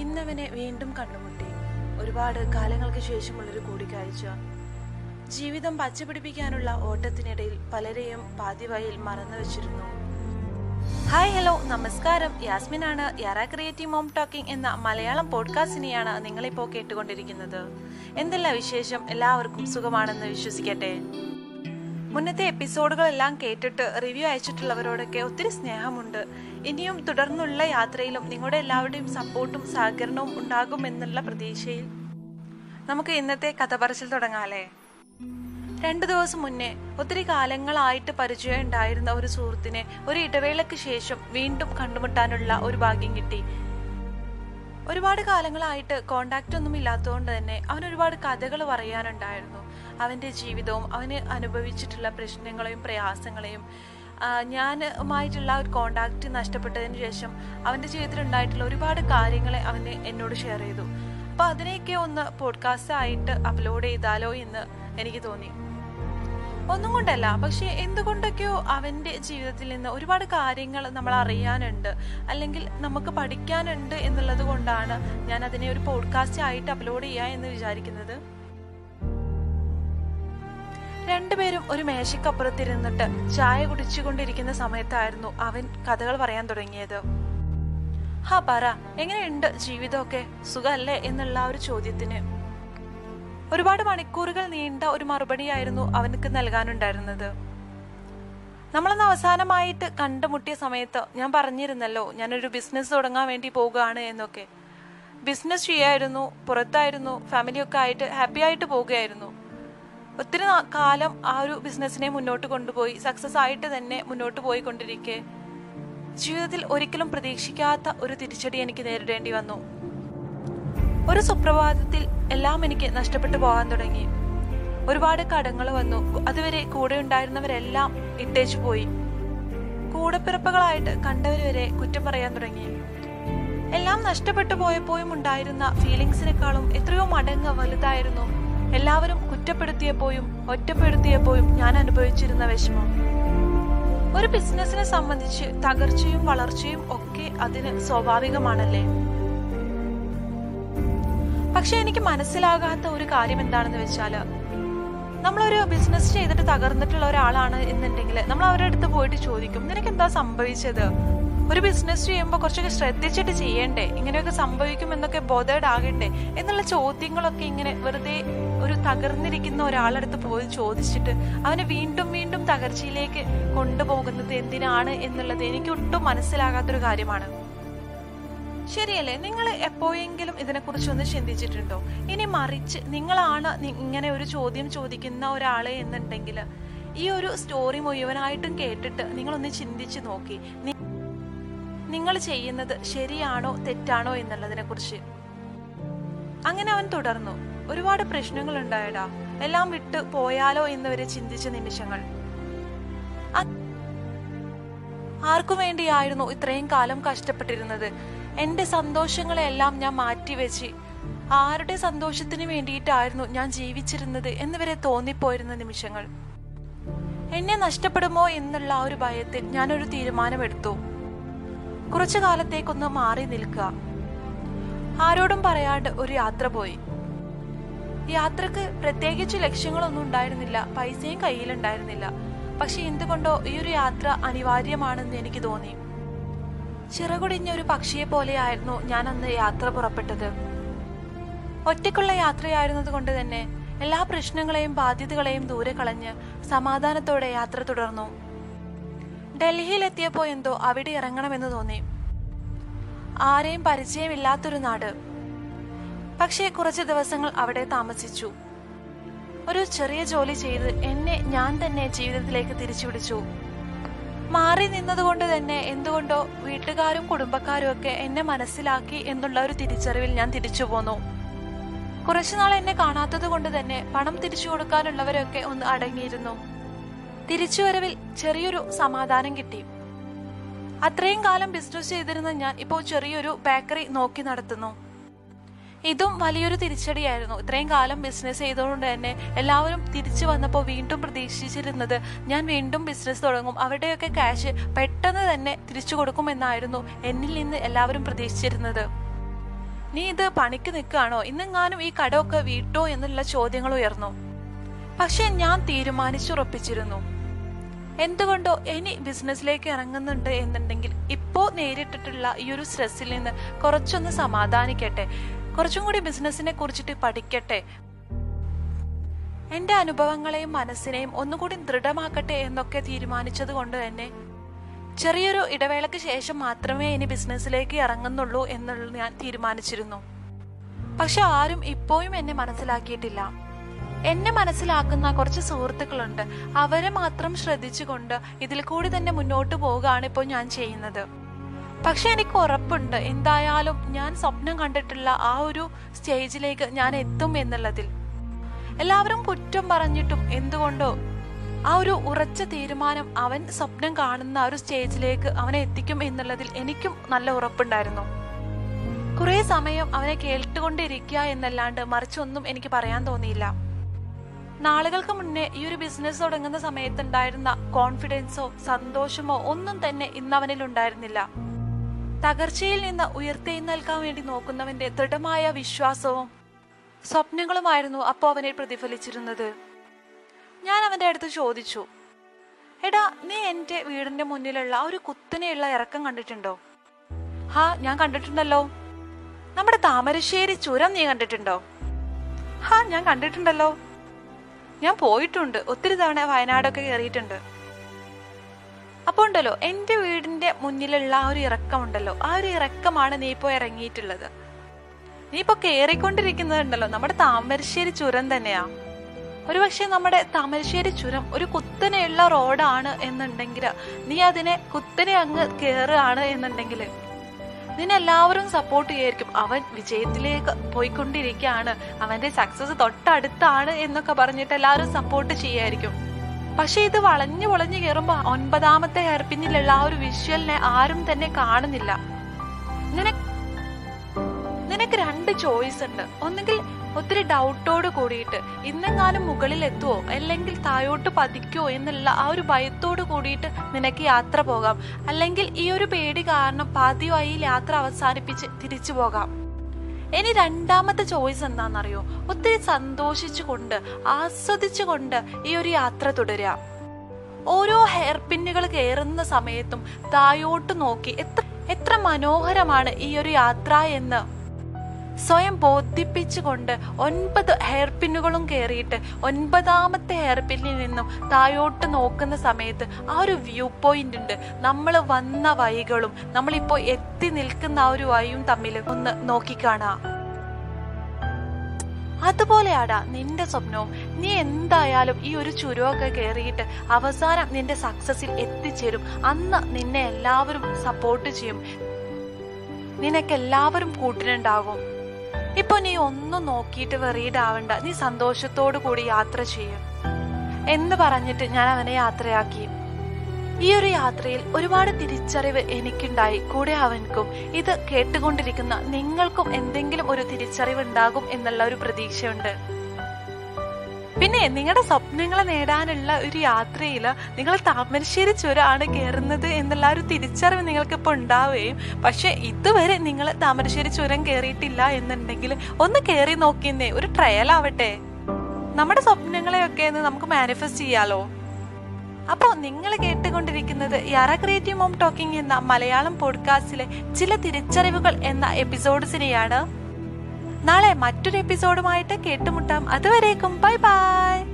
ഇന്നവനെ വീണ്ടും കണ്ടുമുട്ടി ഒരുപാട് കാലങ്ങൾക്ക് ശേഷമുള്ളൊരു കൂടിക്കാഴ്ച. ജീവിതം പച്ചപിടിപ്പിക്കാനുള്ള ഓട്ടത്തിനിടയിൽ പലരെയും പാതിവഴിയിൽ മറന്നു വെച്ചിരുന്നു. ഹായ് ഹലോ നമസ്കാരം. യാസ്മിനാണ് യാറ ക്രിയേറ്റീവ് മോം ടോക്കിംഗ് എന്ന മലയാളം പോഡ്കാസ്റ്റിനെയാണ് നിങ്ങളിപ്പോൾ കേട്ടുകൊണ്ടിരിക്കുന്നത്. എന്തെല്ലാം വിശേഷം? എല്ലാവർക്കും സുഖമാണെന്ന് വിശ്വസിക്കട്ടെ. മുന്നത്തെ എപ്പിസോഡുകളെല്ലാം കേട്ടിട്ട് റിവ്യൂ അയച്ചിട്ടുള്ളവരോടൊക്കെ ഒത്തിരി സ്നേഹമുണ്ട്. ഇനിയും തുടർന്നുള്ള യാത്രയിലും നിങ്ങളുടെ എല്ലാവരുടെയും സപ്പോർട്ടും സഹകരണവും ഉണ്ടാകുമെന്നുള്ള പ്രതീക്ഷയിൽ നമുക്ക് ഇന്നത്തെ കഥ പറച്ചിൽ തുടങ്ങാല്ലേ? രണ്ടു ദിവസം മുന്നേ ഒത്തിരി കാലങ്ങളായിട്ട് പരിചയം ഉണ്ടായിരുന്ന ഒരു സുഹൃത്തിനെ ഒരു ഇടവേളയ്ക്ക് ശേഷം വീണ്ടും കണ്ടുമുട്ടാനുള്ള ഒരു ഭാഗ്യം കിട്ടി. ഒരുപാട് കാലങ്ങളായിട്ട് കോണ്ടാക്റ്റ് ഒന്നും ഇല്ലാത്തതുകൊണ്ട് തന്നെ അവൻ ഒരുപാട് കഥകൾ പറയാനുണ്ടായിരുന്നു. അവന്റെ ജീവിതവും അവന് അനുഭവിച്ചിട്ടുള്ള പ്രശ്നങ്ങളെയും പ്രയാസങ്ങളെയും ഞാനുമായിട്ടുള്ള ഒരു കോണ്ടാക്റ്റ് നഷ്ടപ്പെട്ടതിന് ശേഷം അവന്റെ ജീവിതത്തിൽ ഉണ്ടായിട്ടുള്ള ഒരുപാട് കാര്യങ്ങളെ അവന് എന്നോട് ഷെയർ ചെയ്തു. അപ്പോൾ അതിനെയൊക്കെ ഒന്ന് പോഡ്കാസ്റ്റ് ആയിട്ട് അപ്ലോഡ് ചെയ്താലോ എന്ന് എനിക്ക് തോന്നി. ഒന്നും കൊണ്ടല്ല പക്ഷെ എന്തുകൊണ്ടൊക്കെയോ അവന്റെ ജീവിതത്തിൽ നിന്ന് ഒരുപാട് കാര്യങ്ങൾ നമ്മൾ അറിയാനുണ്ട് അല്ലെങ്കിൽ നമുക്ക് പഠിക്കാനുണ്ട് എന്നുള്ളത് കൊണ്ടാണ് ഞാൻ അതിനെ ഒരു പോഡ്കാസ്റ്റ് ആയിട്ട് അപ്ലോഡ് ചെയ്യുക എന്ന് വിചാരിക്കുന്നത്. രണ്ടുപേരും ഒരു മേശക്കപ്പുറത്തിരുന്നിട്ട് ചായ കുടിച്ചുകൊണ്ടിരിക്കുന്ന സമയത്തായിരുന്നു അവൻ കഥകൾ പറയാൻ തുടങ്ങിയത്. ഹാ പറ എങ്ങനെയുണ്ട് ജീവിതമൊക്കെ? സുഖല്ലേ എന്നുള്ള ഒരു ചോദ്യത്തിന്. ഒരുപാട് മണിക്കൂറുകൾ നീണ്ട ഒരു മറുപടിയായിരുന്നു അവനക്ക് നൽകാനുണ്ടായിരുന്നത്. നമ്മളന്ന് അവസാനമായിട്ട് കണ്ടുമുട്ടിയ സമയത്ത് ഞാൻ പറഞ്ഞിരുന്നല്ലോ ഞാനൊരു ബിസിനസ് തുടങ്ങാൻ വേണ്ടി പോകുകയാണ് എന്നൊക്കെ. ബിസിനസ് ചെയ്യായിരുന്നു പുറത്തായിരുന്നു ഫാമിലിയൊക്കെ ആയിട്ട് ഹാപ്പി ആയിട്ട് പോവുകയായിരുന്നു. ഒത്തിരി കാലം ആ ഒരു ബിസിനസ്സിനെ മുന്നോട്ട് കൊണ്ടുപോയി സക്സസ് ആയിട്ട് തന്നെ മുന്നോട്ട് പോയി പോയിക്കൊണ്ടിരിക്കെ. ജീവിതത്തിൽ ഒരിക്കലും പ്രതീക്ഷിക്കാത്ത ഒരു തിരിച്ചടി എനിക്ക് നേരിടേണ്ടി വന്നു. ഒരു സുപ്രഭാതത്തിൽ എല്ലാം എനിക്ക് നഷ്ടപ്പെട്ടു പോകാൻ തുടങ്ങി. ഒരുപാട് കടങ്ങൾ വന്നു. അതുവരെ കൂടെ ഉണ്ടായിരുന്നവരെല്ലാം ഇട്ടേച്ചു പോയി. കൂടപ്പിറപ്പുകളായിട്ട് കണ്ടവർ വരെ കുറ്റം പറയാൻ തുടങ്ങി. എല്ലാം നഷ്ടപ്പെട്ടു പോയപ്പോഴും ഉണ്ടായിരുന്ന ഫീലിങ്സിനെക്കാളും എത്രയോ മടങ്ങ് വലുതായിരുന്നു. എല്ലാവരും കുറ്റപ്പെടുത്തിയപ്പോഴും ഒറ്റപ്പെടുത്തിയപ്പോഴും ഞാൻ അനുഭവിച്ചിരുന്ന വിഷമം. ഒരു ബിസിനസിനെ സംബന്ധിച്ച് തകർച്ചയും വളർച്ചയും ഒക്കെ അതിന് സ്വാഭാവികമാണല്ലേ? പക്ഷെ എനിക്ക് മനസ്സിലാകാത്ത ഒരു കാര്യം എന്താണെന്ന് വെച്ചാൽ നമ്മളൊരു ബിസിനസ് ചെയ്തിട്ട് തകർന്നിട്ടുള്ള ഒരാളാണ് എന്നുണ്ടെങ്കിൽ നമ്മൾ അവരുടെ അടുത്ത് പോയിട്ട് ചോദിക്കും നിനക്ക് എന്താ സംഭവിച്ചത്? ഒരു ബിസിനസ് ചെയ്യുമ്പോൾ കുറച്ചൊക്കെ ശ്രദ്ധിച്ചിട്ട് ചെയ്യണ്ടേ? ഇങ്ങനെയൊക്കെ സംഭവിക്കും എന്നൊക്കെ ബോധേഡ് ആകണ്ടേ? എന്നുള്ള ചോദ്യങ്ങളൊക്കെ ഇങ്ങനെ വെറുതെ ഒരു തകർന്നിരിക്കുന്ന ഒരാളടുത്ത് പോയി ചോദിച്ചിട്ട് അവനെ വീണ്ടും വീണ്ടും തകർച്ചയിലേക്ക് കൊണ്ടുപോകുന്നത് എന്തിനാണ് എന്നുള്ളത് എനിക്ക് ഒട്ടും മനസ്സിലാകാത്തൊരു കാര്യമാണ്. ശരിയല്ലേ? നിങ്ങൾ എപ്പോഴെങ്കിലും ഇതിനെക്കുറിച്ച് ഒന്ന് ചിന്തിച്ചിട്ടുണ്ടോ? ഇനി മറിച്ച് നിങ്ങളാണ് ഇങ്ങനെ ഒരു ചോദ്യം ചോദിക്കുന്ന ഒരാളെ എന്നുണ്ടെങ്കിൽ ഈ ഒരു സ്റ്റോറി മുഴുവനായിട്ടും കേട്ടിട്ട് നിങ്ങളൊന്ന് ചിന്തിച്ച് നോക്കി. നിങ്ങൾ ചെയ്യുന്നത് ശരിയാണോ തെറ്റാണോ എന്നുള്ളതിനെ കുറിച്ച് അങ്ങനെ അവൻ തുടർന്നു. ഒരുപാട് പ്രശ്നങ്ങൾ ഉണ്ടായടാ എല്ലാം വിട്ട് പോയാലോ എന്ന് വരെ ചിന്തിച്ച നിമിഷങ്ങൾ. ആർക്കു വേണ്ടിയായിരുന്നു ഇത്രയും കാലം കഷ്ടപ്പെട്ടിരുന്നത്? എന്റെ സന്തോഷങ്ങളെല്ലാം ഞാൻ മാറ്റിവെച്ച്. ആരുടെ സന്തോഷത്തിന് വേണ്ടിയിട്ടായിരുന്നു ഞാൻ ജീവിച്ചിരുന്നത് എന്ന് വരെ തോന്നിപ്പോയിരുന്ന നിമിഷങ്ങൾ. എന്നെ നഷ്ടപ്പെടുമോ എന്നുള്ള ആ ഒരു ഭയത്തിൽ ഞാനൊരു തീരുമാനമെടുത്തു. കുറച്ചു കാലത്തേക്കൊന്ന് മാറി നിൽക്കുക. ആരോടും പറയാണ്ട് ഒരു യാത്ര പോയി. യാത്രയ്ക്ക് പ്രത്യേകിച്ച് ലക്ഷ്യങ്ങളൊന്നും ഉണ്ടായിരുന്നില്ല. പൈസയും കയ്യിലുണ്ടായിരുന്നില്ല. പക്ഷെ എന്തുകൊണ്ടോ ഈ ഒരു യാത്ര അനിവാര്യമാണെന്ന് എനിക്ക് തോന്നി. ചിറകുടിഞ്ഞ ഒരു പക്ഷിയെ പോലെയായിരുന്നു ഞാൻ അന്ന് യാത്ര പുറപ്പെട്ടത്. ഒറ്റയ്ക്കുള്ള യാത്രയായിരുന്നത് കൊണ്ട് തന്നെ എല്ലാ പ്രശ്നങ്ങളെയും ബാധ്യതകളെയും ദൂരെ കളഞ്ഞ് സമാധാനത്തോടെ യാത്ര തുടർന്നു. ഡൽഹിയിലെത്തിയപ്പോ എന്തോ അവിടെ ഇറങ്ങണമെന്ന് തോന്നി. ആരെയും പരിചയമില്ലാത്തൊരു നാട്. പക്ഷേ കുറച്ച് ദിവസങ്ങൾ അവിടെ താമസിച്ചു. ഒരു ചെറിയ ജോലി ചെയ്ത് എന്നെ ഞാൻ തന്നെ ജീവിതത്തിലേക്ക് തിരിച്ചു പിടിച്ചു മാറി നിന്നതുകൊണ്ട് തന്നെ എന്തുകൊണ്ടോ വീട്ടുകാരും കുടുംബക്കാരും ഒക്കെ എന്നെ മനസ്സിലാക്കി എന്നുള്ള ഒരു തിരിച്ചറിവിൽ ഞാൻ തിരിച്ചു പോന്നു. കുറച്ചുനാൾ എന്നെ കാണാത്തത് കൊണ്ട് തന്നെ പണം തിരിച്ചു കൊടുക്കാനുള്ളവരൊക്കെ ഒന്ന് അടങ്ങിയിരുന്നു. തിരിച്ചുവരവിൽ ചെറിയൊരു സമാധാനം കിട്ടി. അത്രയും കാലം ബിസിനസ് ചെയ്തിരുന്ന ഞാൻ ഇപ്പോൾ ചെറിയൊരു ബേക്കറി നോക്കി നടത്തുന്നു. ഇതും വലിയൊരു തിരിച്ചടിയായിരുന്നു. ഇത്രയും കാലം ബിസിനസ് ചെയ്തുകൊണ്ട് തന്നെ എല്ലാവരും തിരിച്ചു വന്നപ്പോൾ വീണ്ടും പ്രതീക്ഷിച്ചിരുന്നത് ഞാൻ വീണ്ടും ബിസിനസ് തുടങ്ങും. അവരുടെയൊക്കെ ക്യാഷ് പെട്ടെന്ന് തന്നെ തിരിച്ചു കൊടുക്കുമെന്നായിരുന്നു എന്നിൽ നിന്ന് എല്ലാവരും പ്രതീക്ഷിച്ചിരുന്നത്. നീ ഇത് പണിക്ക് നിൽക്കുകയാണോ? ഇന്നെങ്ങാനും ഈ കടമൊക്കെ വീട്ടോ എന്നുള്ള ചോദ്യങ്ങൾ ഉയർന്നു. പക്ഷെ ഞാൻ തീരുമാനിച്ചുറപ്പിച്ചിരുന്നു. എന്തുകൊണ്ടോ ഇനി ബിസിനസ്സിലേക്ക് ഇറങ്ങുന്നുണ്ട് എന്നുണ്ടെങ്കിൽ ഇപ്പോ നേരിട്ടിട്ടുള്ള ഈ ഒരു സ്ട്രെസ്സിൽ നിന്ന് കുറച്ചൊന്ന് സമാധാനിക്കട്ടെ. കുറച്ചും കൂടി ബിസിനസ്സിനെ കുറിച്ചിട്ട് പഠിക്കട്ടെ. എന്റെ അനുഭവങ്ങളെയും മനസ്സിനെയും ഒന്നുകൂടി ദൃഢമാക്കട്ടെ എന്നൊക്കെ തീരുമാനിച്ചത് കൊണ്ട് തന്നെ ചെറിയൊരു ഇടവേളയ്ക്ക് ശേഷം മാത്രമേ ഇനി ബിസിനസ്സിലേക്ക് ഇറങ്ങുന്നുള്ളൂ എന്നുള്ളത് ഞാൻ തീരുമാനിച്ചിരുന്നു. പക്ഷെ ആരും ഇപ്പോഴും എന്നെ മനസ്സിലാക്കിയിട്ടില്ല. എന്നെ മനസ്സിലാക്കുന്ന കുറച്ച് സുഹൃത്തുക്കളുണ്ട്. അവരെ മാത്രം ശ്രദ്ധിച്ചുകൊണ്ട് ഇതിൽ കൂടി തന്നെ മുന്നോട്ട് പോവുകയാണ് ഇപ്പോൾ ഞാൻ ചെയ്യുന്നത്. പക്ഷെ എനിക്ക് ഉറപ്പുണ്ട്. എന്തായാലും ഞാൻ സ്വപ്നം കണ്ടിട്ടുള്ള ആ ഒരു സ്റ്റേജിലേക്ക് ഞാൻ എത്തും എന്നുള്ളതിൽ. എല്ലാവരും കുറ്റം പറഞ്ഞിട്ടും എന്തുകൊണ്ടോ ആ ഒരു ഉറച്ച തീരുമാനം അവൻ സ്വപ്നം കാണുന്ന ആ ഒരു സ്റ്റേജിലേക്ക് അവനെ എത്തിക്കും എന്നുള്ളതിൽ എനിക്കും നല്ല ഉറപ്പുണ്ടായിരുന്നു. കുറെ സമയം അവനെ കേട്ടുകൊണ്ടിരിക്കുക എന്നല്ലാണ്ട് മറിച്ചൊന്നും എനിക്ക് പറയാൻ തോന്നിയില്ല. നാളുകൾക്ക് മുന്നേ ഈ ഒരു ബിസിനസ് തുടങ്ങുന്ന സമയത്ത് ഉണ്ടായിരുന്ന കോൺഫിഡൻസോ സന്തോഷമോ ഒന്നും തന്നെ ഇന്ന് അവനിൽ ഉണ്ടായിരുന്നില്ല തകർച്ചയിൽ നിന്ന് ഉയർത്തെഴുന്നേൽക്കാൻ വേണ്ടി നോക്കുന്നവന്റെ ദൃഢമായ വിശ്വാസവും സ്വപ്നങ്ങളുമായിരുന്നു അപ്പോൾ അവനെ പ്രതിഫലിച്ചിരുന്നത്. ഞാൻ അവന്റെ അടുത്ത് ചോദിച്ചു എടാ നീ എന്റെ വീടിന്റെ മുന്നിലുള്ള ഒരു കുത്തനെയുള്ള ഇറക്കം കണ്ടിട്ടുണ്ടോ? ഹാ ഞാൻ കണ്ടിട്ടുണ്ടല്ലോ. നമ്മുടെ താമരശ്ശേരി ചുരം നീ കണ്ടിട്ടുണ്ടോ? ഹാ ഞാൻ കണ്ടിട്ടുണ്ടല്ലോ. ഞാൻ പോയിട്ടുണ്ട്. ഒത്തിരി തവണ വയനാടൊക്കെ കയറിയിട്ടുണ്ട്. അപ്പൊ ഉണ്ടല്ലോ എന്റെ വീടിന്റെ മുന്നിലുള്ള ആ ഒരു ഇറക്കമുണ്ടല്ലോ ആ ഒരു ഇറക്കമാണ് നീ ഇപ്പോ ഇറങ്ങിയിട്ടുള്ളത്. നീ ഇപ്പൊ കേറിക്കൊണ്ടിരിക്കുന്നതുണ്ടല്ലോ നമ്മുടെ താമരശ്ശേരി ചുരം തന്നെയാ. ഒരു പക്ഷെ നമ്മുടെ താമരശ്ശേരി ചുരം ഒരു കുത്തനെയുള്ള റോഡാണ് എന്നുണ്ടെങ്കിൽ നീ അതിനെ കുത്തനെ അങ്ങ് കേറുകയാണ് എന്നുണ്ടെങ്കിൽ നിന്നെല്ലാവരും സപ്പോർട്ട് ചെയ്യായിരിക്കും. അവൻ വിജയത്തിലേക്ക് പോയിക്കൊണ്ടിരിക്കുകയാണ് അവന്റെ സക്സസ് തൊട്ടടുത്താണ് എന്നൊക്കെ പറഞ്ഞിട്ട് എല്ലാവരും സപ്പോർട്ട് ചെയ്യായിരിക്കും. പക്ഷെ ഇത് വളഞ്ഞു വളഞ്ഞു കയറുമ്പോ ഒൻപതാമത്തെ ഹെയർപിന്നിലുള്ള ആ ഒരു വിഷ്വലിനെ ആരും തന്നെ കാണുന്നില്ല. നിനക്ക് നിനക്ക് രണ്ട് ചോയ്സ് ഉണ്ട്. ഒന്നുകിൽ ഒത്തിരി ഡൗട്ടോട് കൂടിയിട്ട് ഇന്നെങ്ങാനും മുകളിൽ എത്തുവോ അല്ലെങ്കിൽ താഴോട്ട് പതിക്കോ എന്നുള്ള ആ ഒരു ഭയത്തോട് കൂടിയിട്ട് നിനക്ക് യാത്ര പോകാം. അല്ലെങ്കിൽ ഈ ഒരു പേടി കാരണം പാതിയായി യാത്ര അവസാനിപ്പിച്ച് തിരിച്ചു പോകാം. ഇനി രണ്ടാമത്തെ ചോയ്സ് എന്താണെന്നറിയോ? ഒത്തിരി സന്തോഷിച്ചുകൊണ്ട് ആസ്വദിച്ചുകൊണ്ട് ഈ ഒരു യാത്ര തുടരുക. ഓരോ ഹെയർ പിന്നുകൾ കയറുന്ന സമയത്തും തായോട്ട് നോക്കി എത്ര എത്ര മനോഹരമാണ് ഈ ഒരു യാത്ര എന്ന്. സ്വയം ബോധിപ്പിച്ചുകൊണ്ട് ഒൻപത് ഹെയർ പിന്നുകളും കയറിയിട്ട് ഒൻപതാമത്തെ ഹെയർ പിന്നിൽ നിന്നും താഴോട്ട് നോക്കുന്ന സമയത്ത് ആ ഒരു വ്യൂ പോയിന്റ് ഉണ്ട്. നമ്മൾ വന്ന വഴികളും നമ്മളിപ്പോൾ എത്തി നിൽക്കുന്ന ആ ഒരു വഴിയും തമ്മിൽ ഒന്ന് നോക്കിക്കാണാം അതുപോലെയാടാ നിന്റെ സ്വപ്നവും. നീ എന്തായാലും ഈ ഒരു ചുരുവൊക്കെ കയറിയിട്ട് അവസാനം നിന്റെ സക്സസിൽ എത്തിച്ചേരും. അന്ന് നിന്നെ എല്ലാവരും സപ്പോർട്ട് ചെയ്യും. നിനക്കെല്ലാവരും കൂട്ടിനുണ്ടാകും ഇപ്പൊ നീ ഒന്നും നോക്കിയിട്ട് വെറിയഡ് ആവണ്ട. നീ സന്തോഷത്തോടു കൂടി യാത്ര ചെയ്യും. എന്ന് പറഞ്ഞിട്ട് ഞാൻ അവനെ യാത്രയാക്കി. ഈ ഒരു യാത്രയിൽ ഒരുപാട് തിരിച്ചറിവ് എനിക്കുണ്ടായി. കൂടെ അവൻക്കും. ഇത് കേട്ടുകൊണ്ടിരിക്കുന്ന നിങ്ങൾക്കും എന്തെങ്കിലും ഒരു തിരിച്ചറിവ് ഉണ്ടാകും എന്നുള്ള ഒരു പ്രതീക്ഷയുണ്ട്. പിന്നെ നിങ്ങളുടെ സ്വപ്നങ്ങളെ നേടാനുള്ള ഒരു യാത്രയിൽ നിങ്ങൾ താമരശ്ശേരി ചുരമാണ് കയറുന്നത് എന്നുള്ള ഒരു തിരിച്ചറിവ് നിങ്ങൾക്ക് ഇപ്പോൾ ഉണ്ടാവുകയും പക്ഷെ ഇതുവരെ നിങ്ങൾ താമരശ്ശേരി ചുരം കയറിയിട്ടില്ല എന്നുണ്ടെങ്കിൽ ഒന്ന് കയറി നോക്കിയെന്നേ ഒരു ട്രയൽ ആവട്ടെ. നമ്മുടെ സ്വപ്നങ്ങളെയൊക്കെ നമുക്ക് മാനിഫെസ്റ്റ് ചെയ്യാലോ. അപ്പോൾ നിങ്ങൾ കേട്ടുകൊണ്ടിരിക്കുന്നത് യാറ ക്രിയേറ്റീവ് മോം ടോക്കിംഗ് എന്ന മലയാളം പോഡ്കാസ്റ്റിലെ ചില തിരിച്ചറിവുകൾ എന്ന എപ്പിസോഡ്സിനെയാണ് നാളെ മറ്റൊരു എപ്പിസോഡുമായിട്ട് കേട്ടുമുട്ടാം. അതുവരേക്കും ബൈ ബൈ.